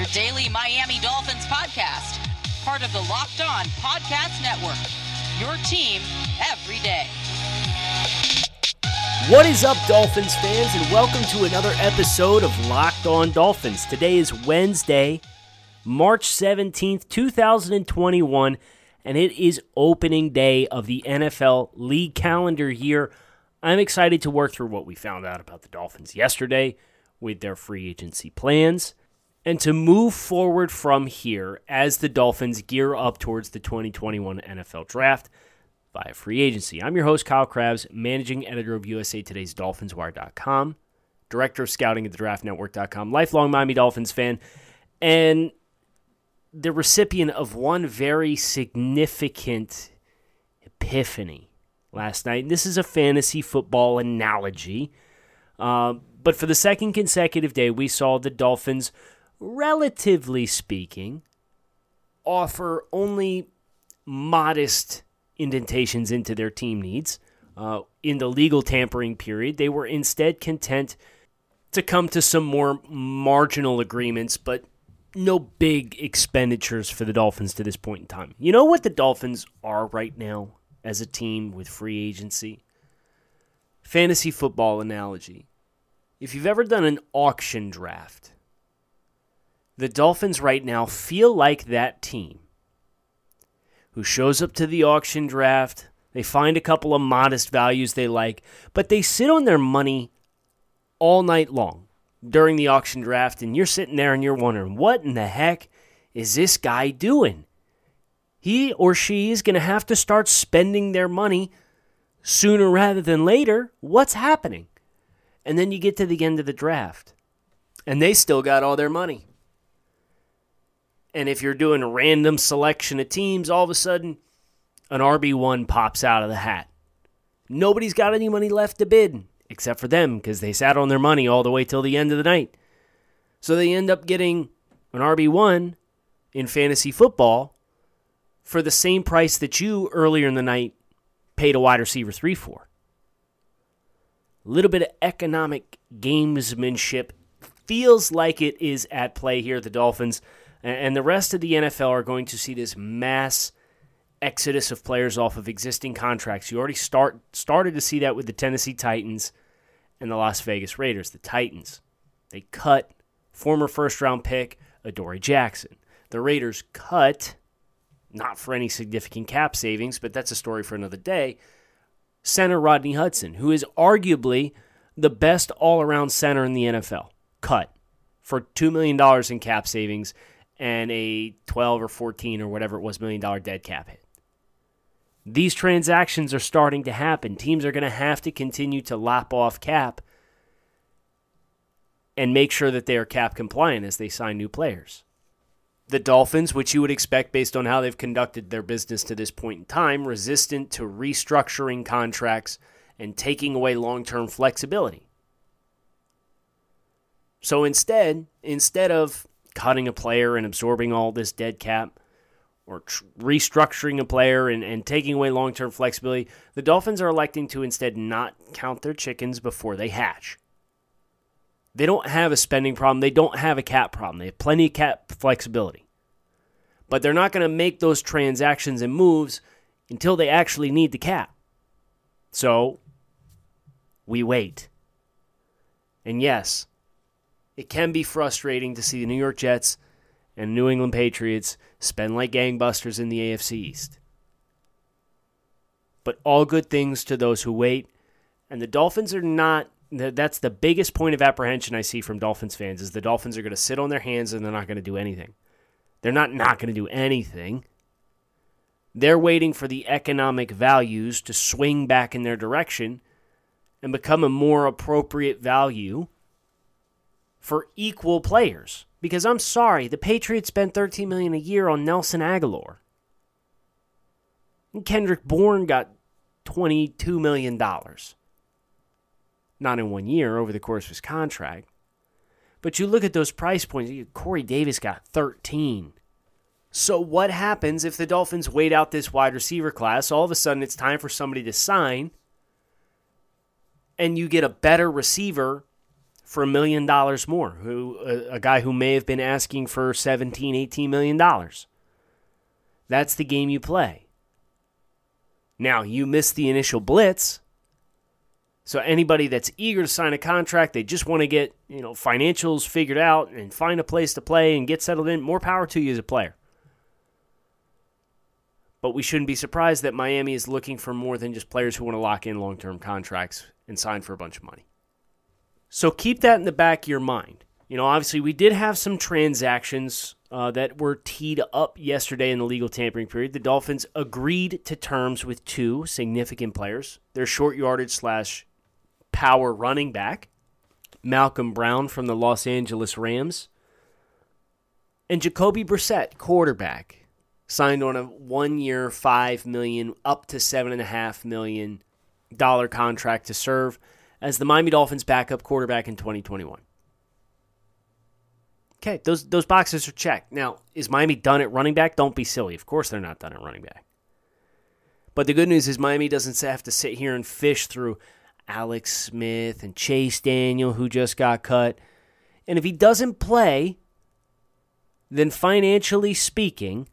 your daily Miami Dolphins podcast, part of the Locked On Podcast Network. Your team every day. What is up, Dolphins fans, and welcome to another episode of Locked On Dolphins. Today is Wednesday, March 17th, 2021, and it is opening day of the NFL league calendar year. I'm excited to work through what we found out about the Dolphins yesterday with their free agency plans and to move forward from here as the Dolphins gear up towards the 2021 NFL draft via free agency. I'm your host, Kyle Crabbs, managing editor of USA Today's DolphinsWire.com, director of scouting at the DraftNetwork.com, lifelong Miami Dolphins fan, and the recipient of one very significant epiphany last night. And this is a fantasy football analogy. Uh, but for the second consecutive day, we saw the Dolphins, relatively speaking, offer only modest indentations into their team needs. Uh, in the legal tampering period, they were instead content to come to some more marginal agreements, but no big expenditures for the Dolphins to this point in time. You know what the Dolphins are right now as a team with free agency? Fantasy football analogy. If you've ever done an auction draft, the Dolphins right now feel like that team who shows up to the auction draft. They find a couple of modest values they like, but they sit on their money all night long during the auction draft, and you're sitting there and you're wondering, what in the heck is this guy doing? He or she is going to have to start spending their money sooner rather than later. What's happening? And then you get to the end of the draft, and they still got all their money. And if you're doing random selection of teams, all of a sudden, an RB1 pops out of the hat. Nobody's got any money left to bid except for them because they sat on their money all the way till the end of the night. So they end up getting an RB1 in fantasy football for the same price that you earlier in the night paid a wide receiver 3 for. A little bit of economic gamesmanship feels like it is at play here. The Dolphins and the rest of the NFL are going to see this mass exodus of players off of existing contracts. You already start started to see that with the Tennessee Titans and the Las Vegas Raiders. The Titans, they cut former first round pick Adoree Jackson. The Raiders cut, not for any significant cap savings, but that's a story for another day, center Rodney Hudson, who is arguably the best all around center in the NFL. Cut for $2 million in cap savings and a 12 or 14 or whatever it was million dollar dead cap hit. These transactions are starting to happen. Teams are going to have to continue to lop off cap and make sure that they are cap compliant as they sign new players. The Dolphins, which you would expect based on how they've conducted their business to this point in time, resistant to restructuring contracts and taking away long term flexibility. So instead, instead of cutting a player and absorbing all this dead cap or tr- restructuring a player and, and taking away long term flexibility, the Dolphins are electing to instead not count their chickens before they hatch. They don't have a spending problem. They don't have a cap problem. They have plenty of cap flexibility. But they're not going to make those transactions and moves until they actually need the cap. So we wait. And yes, it can be frustrating to see the New York Jets and New England Patriots spend like gangbusters in the AFC East. But all good things to those who wait. And the Dolphins are not that's the biggest point of apprehension I see from Dolphins fans is the Dolphins are going to sit on their hands and they're not going to do anything. They're not not going to do anything. They're waiting for the economic values to swing back in their direction and become a more appropriate value for equal players. Because I'm sorry, the Patriots spent 13 million a year on Nelson Agholor. And Kendrick Bourne got 22 million dollars. Not in one year over the course of his contract. But you look at those price points, Corey Davis got 13. So what happens if the Dolphins wait out this wide receiver class? All of a sudden it's time for somebody to sign and you get a better receiver for a million dollars more, who a, a, guy who may have been asking for 17, 18 million dollars. That's the game you play. Now, you miss the initial blitz. So anybody that's eager to sign a contract, they just want to get, you know, financials figured out and find a place to play and get settled in, more power to you as a player. But we shouldn't be surprised that Miami is looking for more than just players who want to lock in long-term contracts and sign for a bunch of money. So keep that in the back of your mind. You know, obviously, we did have some transactions uh, that were teed up yesterday in the legal tampering period. The Dolphins agreed to terms with two significant players their short yardage slash power running back, Malcolm Brown from the Los Angeles Rams, and Jacoby Brissett, quarterback, signed on a one year, 5 million, up to $7.5 million contract to serve as the Miami Dolphins backup quarterback in 2021. Okay, those those boxes are checked. Now, is Miami done at running back? Don't be silly. Of course they're not done at running back. But the good news is Miami doesn't have to sit here and fish through Alex Smith and Chase Daniel, who just got cut. And if he doesn't play, then financially speaking,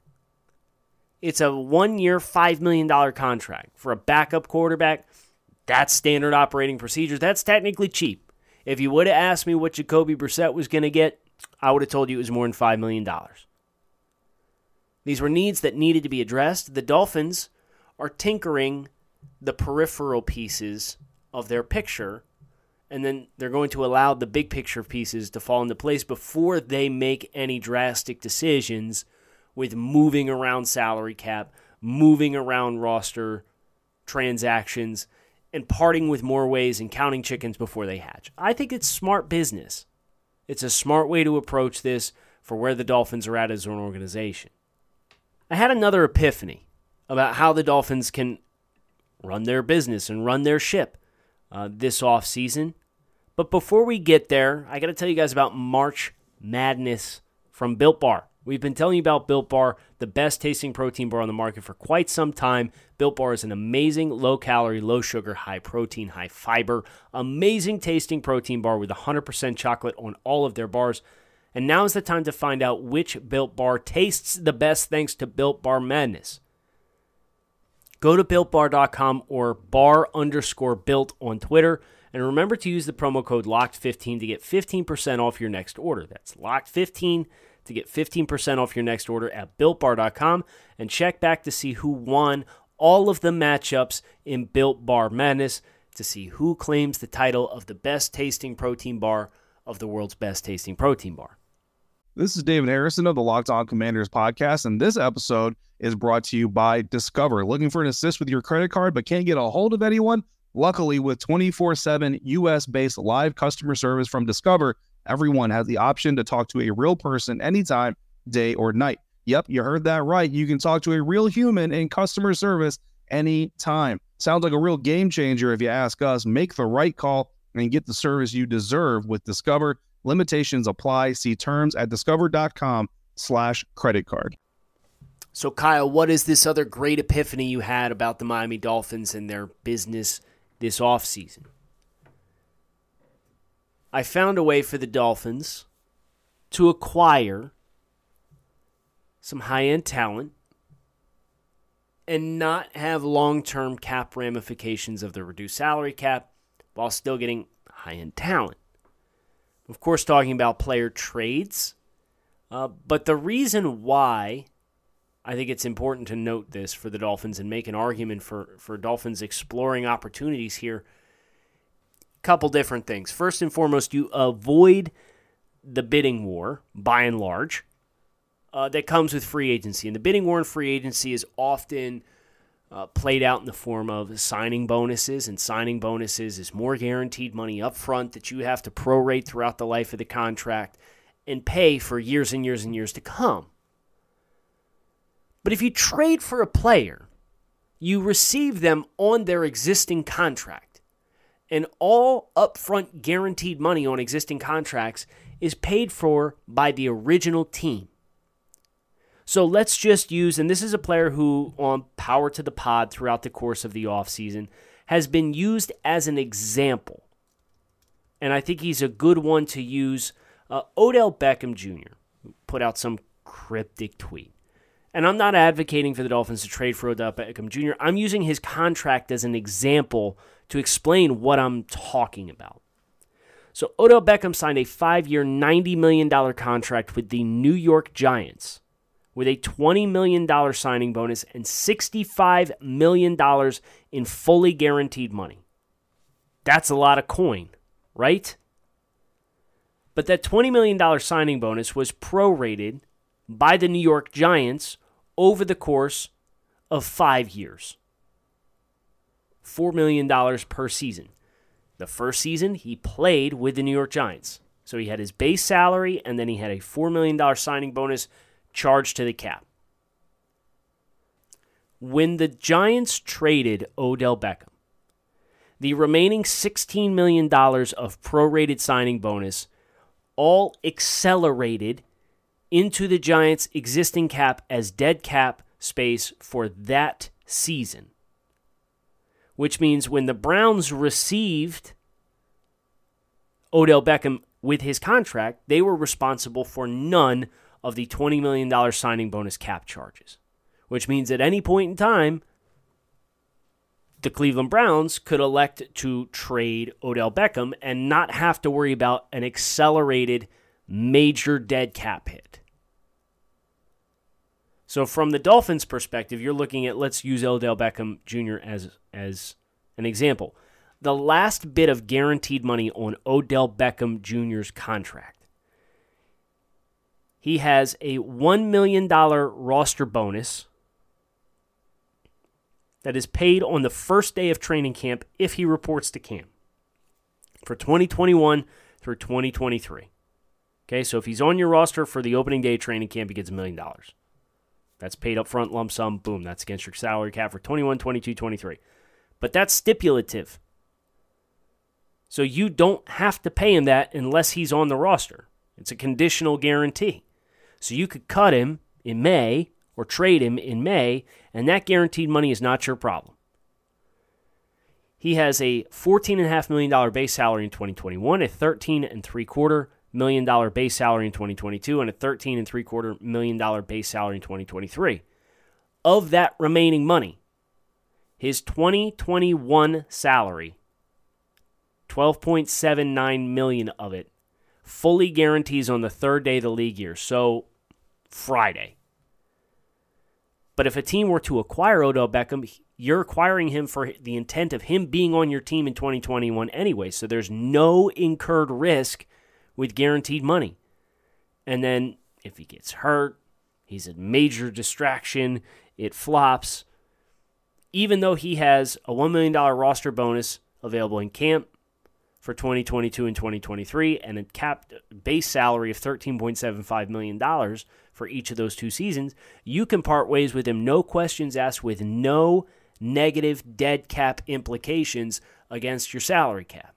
it's a one year, $5 million contract for a backup quarterback that's standard operating procedures. That's technically cheap. If you would have asked me what Jacoby Brissett was going to get, I would have told you it was more than $5 million. These were needs that needed to be addressed. The Dolphins are tinkering the peripheral pieces of their picture, and then they're going to allow the big picture pieces to fall into place before they make any drastic decisions with moving around salary cap, moving around roster transactions, and parting with more ways and counting chickens before they hatch. I think it's smart business. It's a smart way to approach this for where the Dolphins are at as an organization. I had another epiphany about how the Dolphins can run their business and run their ship uh, this off season. But before we get there, I got to tell you guys about March Madness from Built Bar. We've been telling you about Built Bar, the best tasting protein bar on the market for quite some time. Built Bar is an amazing low calorie, low sugar, high protein, high fiber, amazing tasting protein bar with 100% chocolate on all of their bars. And now is the time to find out which Built Bar tastes the best thanks to Built Bar Madness. Go to builtbar.com or bar underscore built on Twitter. And remember to use the promo code LOCKED15 to get 15% off your next order. That's LOCKED15 to get 15% off your next order at builtbar.com and check back to see who won all of the matchups in Built Bar Madness to see who claims the title of the best tasting protein bar of the world's best tasting protein bar. This is David Harrison of the Locked On Commanders podcast, and this episode is brought to you by Discover. Looking for an assist with your credit card but can't get a hold of anyone? Luckily, with 24 7 US based live customer service from Discover, Everyone has the option to talk to a real person anytime, day or night. Yep, you heard that right. You can talk to a real human in customer service anytime. Sounds like a real game changer if you ask us. Make the right call and get the service you deserve with Discover. Limitations apply. See terms at discover.com slash credit card. So, Kyle, what is this other great epiphany you had about the Miami Dolphins and their business this offseason? I found a way for the Dolphins to acquire some high end talent and not have long term cap ramifications of the reduced salary cap while still getting high end talent. Of course, talking about player trades. Uh, but the reason why I think it's important to note this for the Dolphins and make an argument for, for Dolphins exploring opportunities here couple different things. First and foremost, you avoid the bidding war by and large uh, that comes with free agency. And the bidding war in free agency is often uh, played out in the form of signing bonuses, and signing bonuses is more guaranteed money up front that you have to prorate throughout the life of the contract. and pay for years and years and years to come. But if you trade for a player, you receive them on their existing contract. And all upfront guaranteed money on existing contracts is paid for by the original team. So let's just use, and this is a player who, on Power to the Pod throughout the course of the offseason, has been used as an example. And I think he's a good one to use. Uh, Odell Beckham Jr. put out some cryptic tweet. And I'm not advocating for the Dolphins to trade for Odell Beckham Jr. I'm using his contract as an example to explain what I'm talking about. So Odell Beckham signed a five year, $90 million contract with the New York Giants with a $20 million signing bonus and $65 million in fully guaranteed money. That's a lot of coin, right? But that $20 million signing bonus was prorated by the New York Giants over the course of five years. $4 million per season. The first season, he played with the New York Giants. So he had his base salary, and then he had a $4 million signing bonus charged to the cap. When the Giants traded Odell Beckham, the remaining $16 million of prorated signing bonus all accelerated into the Giants' existing cap as dead cap space for that season. Which means when the Browns received Odell Beckham with his contract, they were responsible for none of the $20 million signing bonus cap charges. Which means at any point in time, the Cleveland Browns could elect to trade Odell Beckham and not have to worry about an accelerated major dead cap hit. So from the Dolphins' perspective, you're looking at let's use Odell Beckham Jr. as as an example. The last bit of guaranteed money on Odell Beckham Jr.'s contract. He has a $1 million roster bonus that is paid on the first day of training camp if he reports to camp for 2021 through 2023. Okay, so if he's on your roster for the opening day training camp, he gets a million dollars. That's paid up front lump sum. Boom, that's against your salary cap for 21, 22, 23. But that's stipulative. So you don't have to pay him that unless he's on the roster. It's a conditional guarantee. So you could cut him in May or trade him in May, and that guaranteed money is not your problem. He has a $14.5 million base salary in 2021, a 13 and three quarter million dollar base salary in 2022 and a 13 and three quarter million dollar base salary in 2023. Of that remaining money, his 2021 salary, 12.79 million of it, fully guarantees on the third day of the league year, so Friday. But if a team were to acquire Odell Beckham, you're acquiring him for the intent of him being on your team in 2021 anyway. So there's no incurred risk with guaranteed money. And then if he gets hurt, he's a major distraction, it flops. Even though he has a $1 million roster bonus available in camp for 2022 and 2023 and a cap base salary of $13.75 million for each of those two seasons, you can part ways with him, no questions asked, with no negative dead cap implications against your salary cap.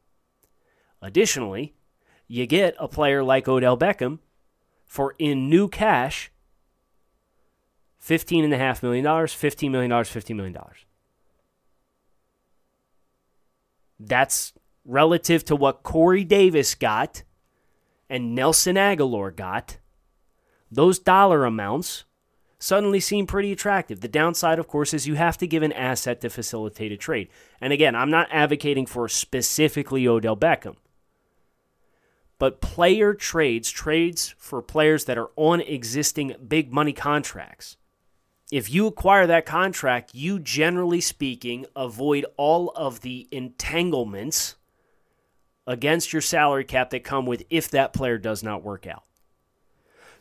Additionally, you get a player like Odell Beckham for in new cash $15.5 million, $15 million, $15 million. That's relative to what Corey Davis got and Nelson Agholor got. Those dollar amounts suddenly seem pretty attractive. The downside, of course, is you have to give an asset to facilitate a trade. And again, I'm not advocating for specifically Odell Beckham. But player trades, trades for players that are on existing big money contracts. If you acquire that contract, you generally speaking avoid all of the entanglements against your salary cap that come with if that player does not work out.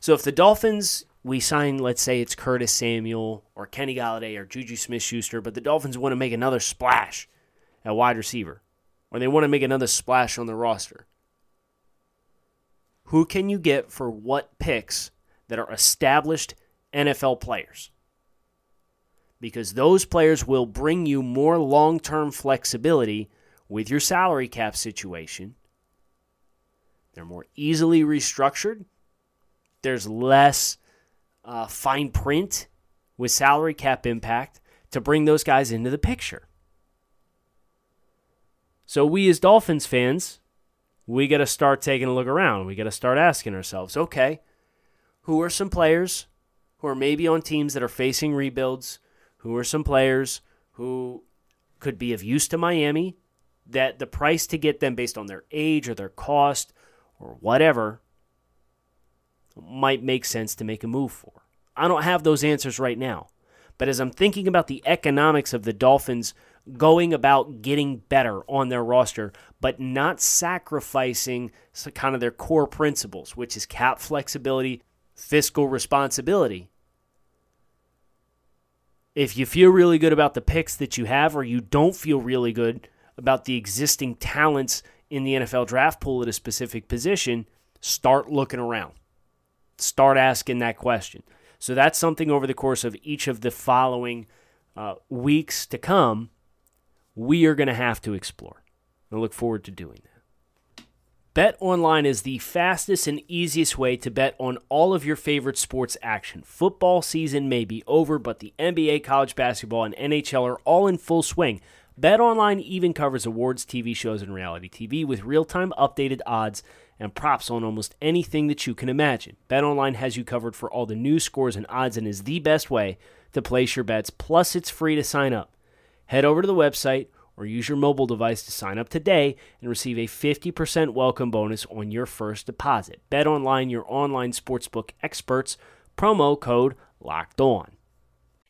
So if the Dolphins, we sign, let's say it's Curtis Samuel or Kenny Golladay or Juju Smith Schuster, but the Dolphins want to make another splash at wide receiver or they want to make another splash on the roster who can you get for what picks that are established NFL players? Because those players will bring you more long term flexibility with your salary cap situation. They're more easily restructured. There's less uh, fine print with salary cap impact to bring those guys into the picture. So, we as Dolphins fans, we got to start taking a look around. We got to start asking ourselves okay, who are some players who are maybe on teams that are facing rebuilds? Who are some players who could be of use to Miami that the price to get them based on their age or their cost or whatever might make sense to make a move for? I don't have those answers right now. But as I'm thinking about the economics of the Dolphins going about getting better on their roster, but not sacrificing kind of their core principles, which is cap flexibility, fiscal responsibility. If you feel really good about the picks that you have, or you don't feel really good about the existing talents in the NFL draft pool at a specific position, start looking around. Start asking that question. So that's something over the course of each of the following uh, weeks to come, we are going to have to explore. I look forward to doing that. Bet online is the fastest and easiest way to bet on all of your favorite sports action. Football season may be over, but the NBA, college basketball, and NHL are all in full swing. Bet online even covers awards, TV shows, and reality TV with real time updated odds and props on almost anything that you can imagine. BetOnline has you covered for all the news, scores, and odds and is the best way to place your bets. Plus, it's free to sign up. Head over to the website or use your mobile device to sign up today and receive a 50% welcome bonus on your first deposit. BetOnline, your online sportsbook experts. Promo code LOCKED ON.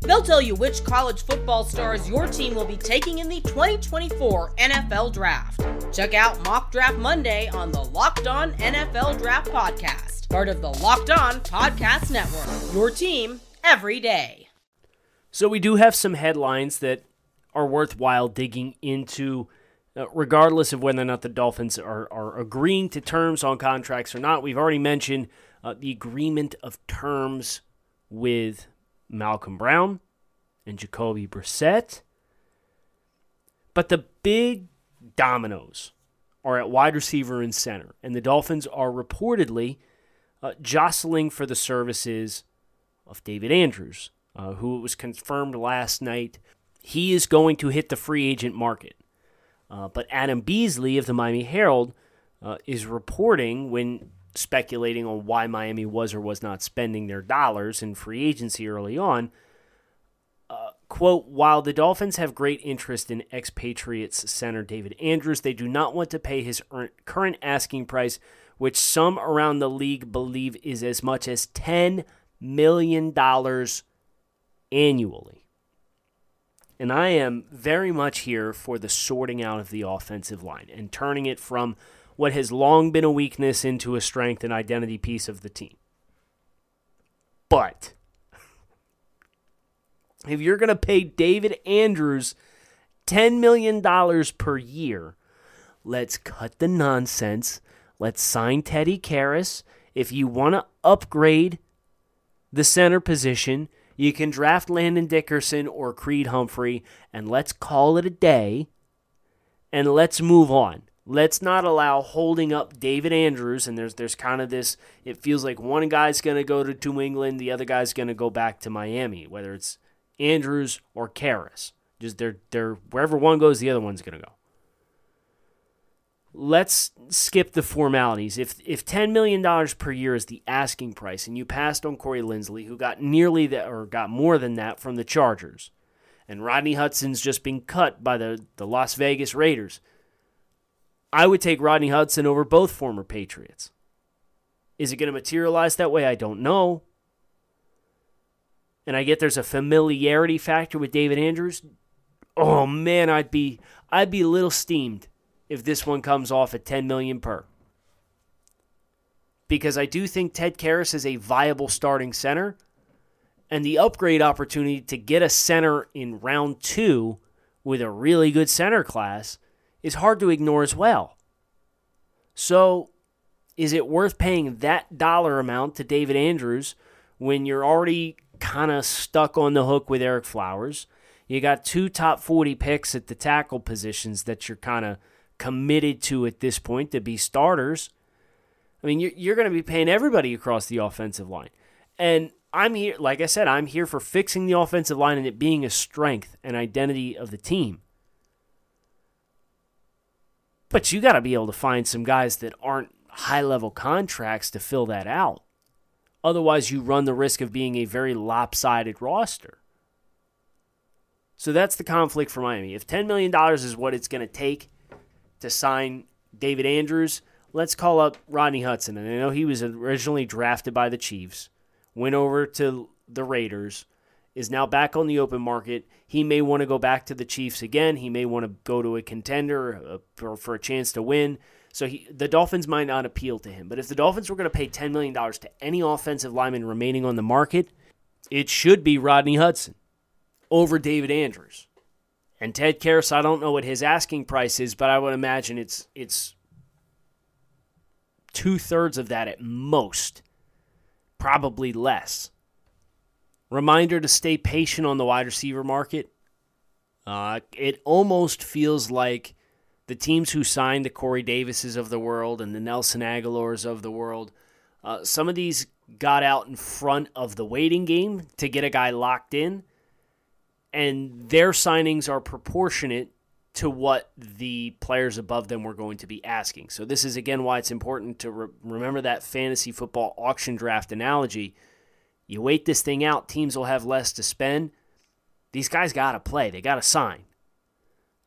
They'll tell you which college football stars your team will be taking in the 2024 NFL Draft. Check out Mock Draft Monday on the Locked On NFL Draft Podcast part of the Locked On Podcast Network. Your team every day. So, we do have some headlines that are worthwhile digging into, uh, regardless of whether or not the Dolphins are, are agreeing to terms on contracts or not. We've already mentioned uh, the agreement of terms with Malcolm Brown and Jacoby Brissett. But the big dominoes are at wide receiver and center, and the Dolphins are reportedly uh, jostling for the services of David Andrews, uh, who it was confirmed last night he is going to hit the free agent market. Uh, but Adam Beasley of the Miami Herald uh, is reporting when speculating on why Miami was or was not spending their dollars in free agency early on. Uh, quote, while the Dolphins have great interest in ex-Patriots center David Andrews, they do not want to pay his current asking price which some around the league believe is as much as $10 million annually. And I am very much here for the sorting out of the offensive line and turning it from what has long been a weakness into a strength and identity piece of the team. But if you're going to pay David Andrews $10 million per year, let's cut the nonsense Let's sign Teddy Karras. If you want to upgrade the center position, you can draft Landon Dickerson or Creed Humphrey, and let's call it a day. And let's move on. Let's not allow holding up David Andrews. And there's there's kind of this. It feels like one guy's going to go to, New England, the other guy's going to go back to Miami. Whether it's Andrews or Karras, just they're they're wherever one goes, the other one's going to go let's skip the formalities. If if ten million dollars per year is the asking price, and you passed on Corey Linsley, who got nearly that or got more than that from the Chargers, and Rodney Hudson's just been cut by the, the Las Vegas Raiders, I would take Rodney Hudson over both former Patriots. Is it going to materialize that way? I don't know. And I get there's a familiarity factor with David Andrews. Oh man, I'd be I'd be a little steamed if this one comes off at 10 million per. Because I do think Ted Karras is a viable starting center and the upgrade opportunity to get a center in round 2 with a really good center class is hard to ignore as well. So, is it worth paying that dollar amount to David Andrews when you're already kind of stuck on the hook with Ereck Flowers? You got two top 40 picks at the tackle positions that you're kind of committed to at this point to be starters. I mean, you're, you're going to be paying everybody across the offensive line. And I'm here, like I said, I'm here for fixing the offensive line and it being a strength and identity of the team. But you got to be able to find some guys that aren't high level contracts to fill that out. Otherwise, you run the risk of being a very lopsided roster. So that's the conflict for Miami. If $10 million is what it's going to take to sign David Andrews, let's call up Rodney Hudson. And I know he was originally drafted by the Chiefs, went over to the Raiders, is now back on the open market. He may want to go back to the Chiefs again. He may want to go to a contender uh, for, a chance to win. So he, the Dolphins might not appeal to him. But if the Dolphins were going to pay $10 million to any offensive lineman remaining on the market, it should be Rodney Hudson over David Andrews. And Ted Karras, I don't know what his asking price is, but I would imagine it's it's two thirds of that at most, probably less. Reminder to stay patient on the wide receiver market. Uh, it almost feels like the teams who signed the Corey Davises of the world and the Nelson Agholors of the world, uh, some of these got out in front of the waiting game to get a guy locked in, and their signings are proportionate to what the players above them were going to be asking. So, this is again why it's important to re- remember that fantasy football auction draft analogy. You wait this thing out, teams will have less to spend. These guys got to play, they got to sign.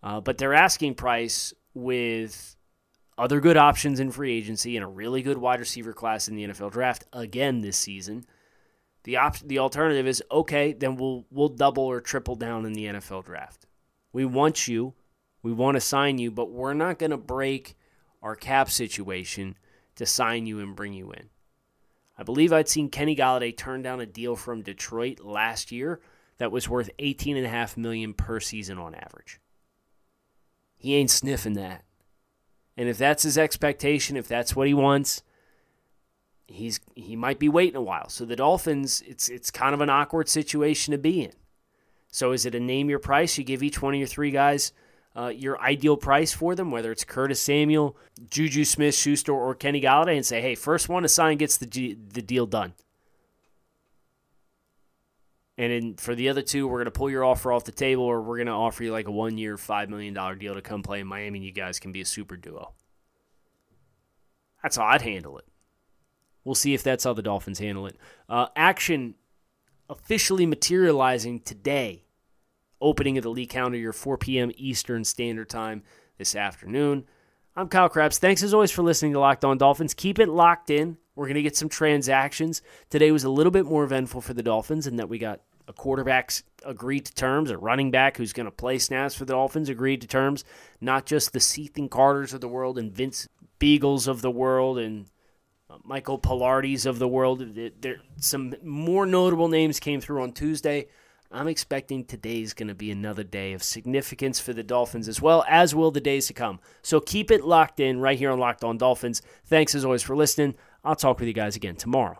Uh, but their asking price with other good options in free agency and a really good wide receiver class in the NFL draft again this season. The op- the alternative is okay, then we'll we'll double or triple down in the NFL draft. We want you, we want to sign you, but we're not going to break our cap situation to sign you and bring you in. I believe I'd seen Kenny Golladay turn down a deal from Detroit last year that was worth 18.5 million per season on average. He ain't sniffing that. And if that's his expectation, if that's what he wants, he's he might be waiting a while. So the Dolphins, it's it's kind of an awkward situation to be in. So is it a name your price? You give each one of your three guys uh, your ideal price for them, whether it's Curtis Samuel, Juju Smith Schuster, or Kenny Golladay, and say, hey, first one to sign gets the the deal done. And in, for the other two, we're going to pull your offer off the table, or we're going to offer you like a one year, $5 million deal to come play in Miami, and you guys can be a super duo. That's how I'd handle it. We'll see if that's how the Dolphins handle it. Uh, action officially materializing today. Opening of the league calendar, your 4 p.m. Eastern Standard Time this afternoon. I'm Kyle Crabbs. Thanks as always for listening to Locked On Dolphins. Keep it locked in. We're going to get some transactions. Today was a little bit more eventful for the Dolphins in that we got a quarterback agreed to terms, a running back who's going to play snaps for the Dolphins agreed to terms, not just the Cethan Carters of the world and Vince Biegels of the world and uh, Michael Palardy's of the world. There, some more notable names came through on Tuesday. I'm expecting today's going to be another day of significance for the Dolphins as well, as will the days to come. So keep it locked in right here on Locked On Dolphins. Thanks as always for listening. I'll talk with you guys again tomorrow.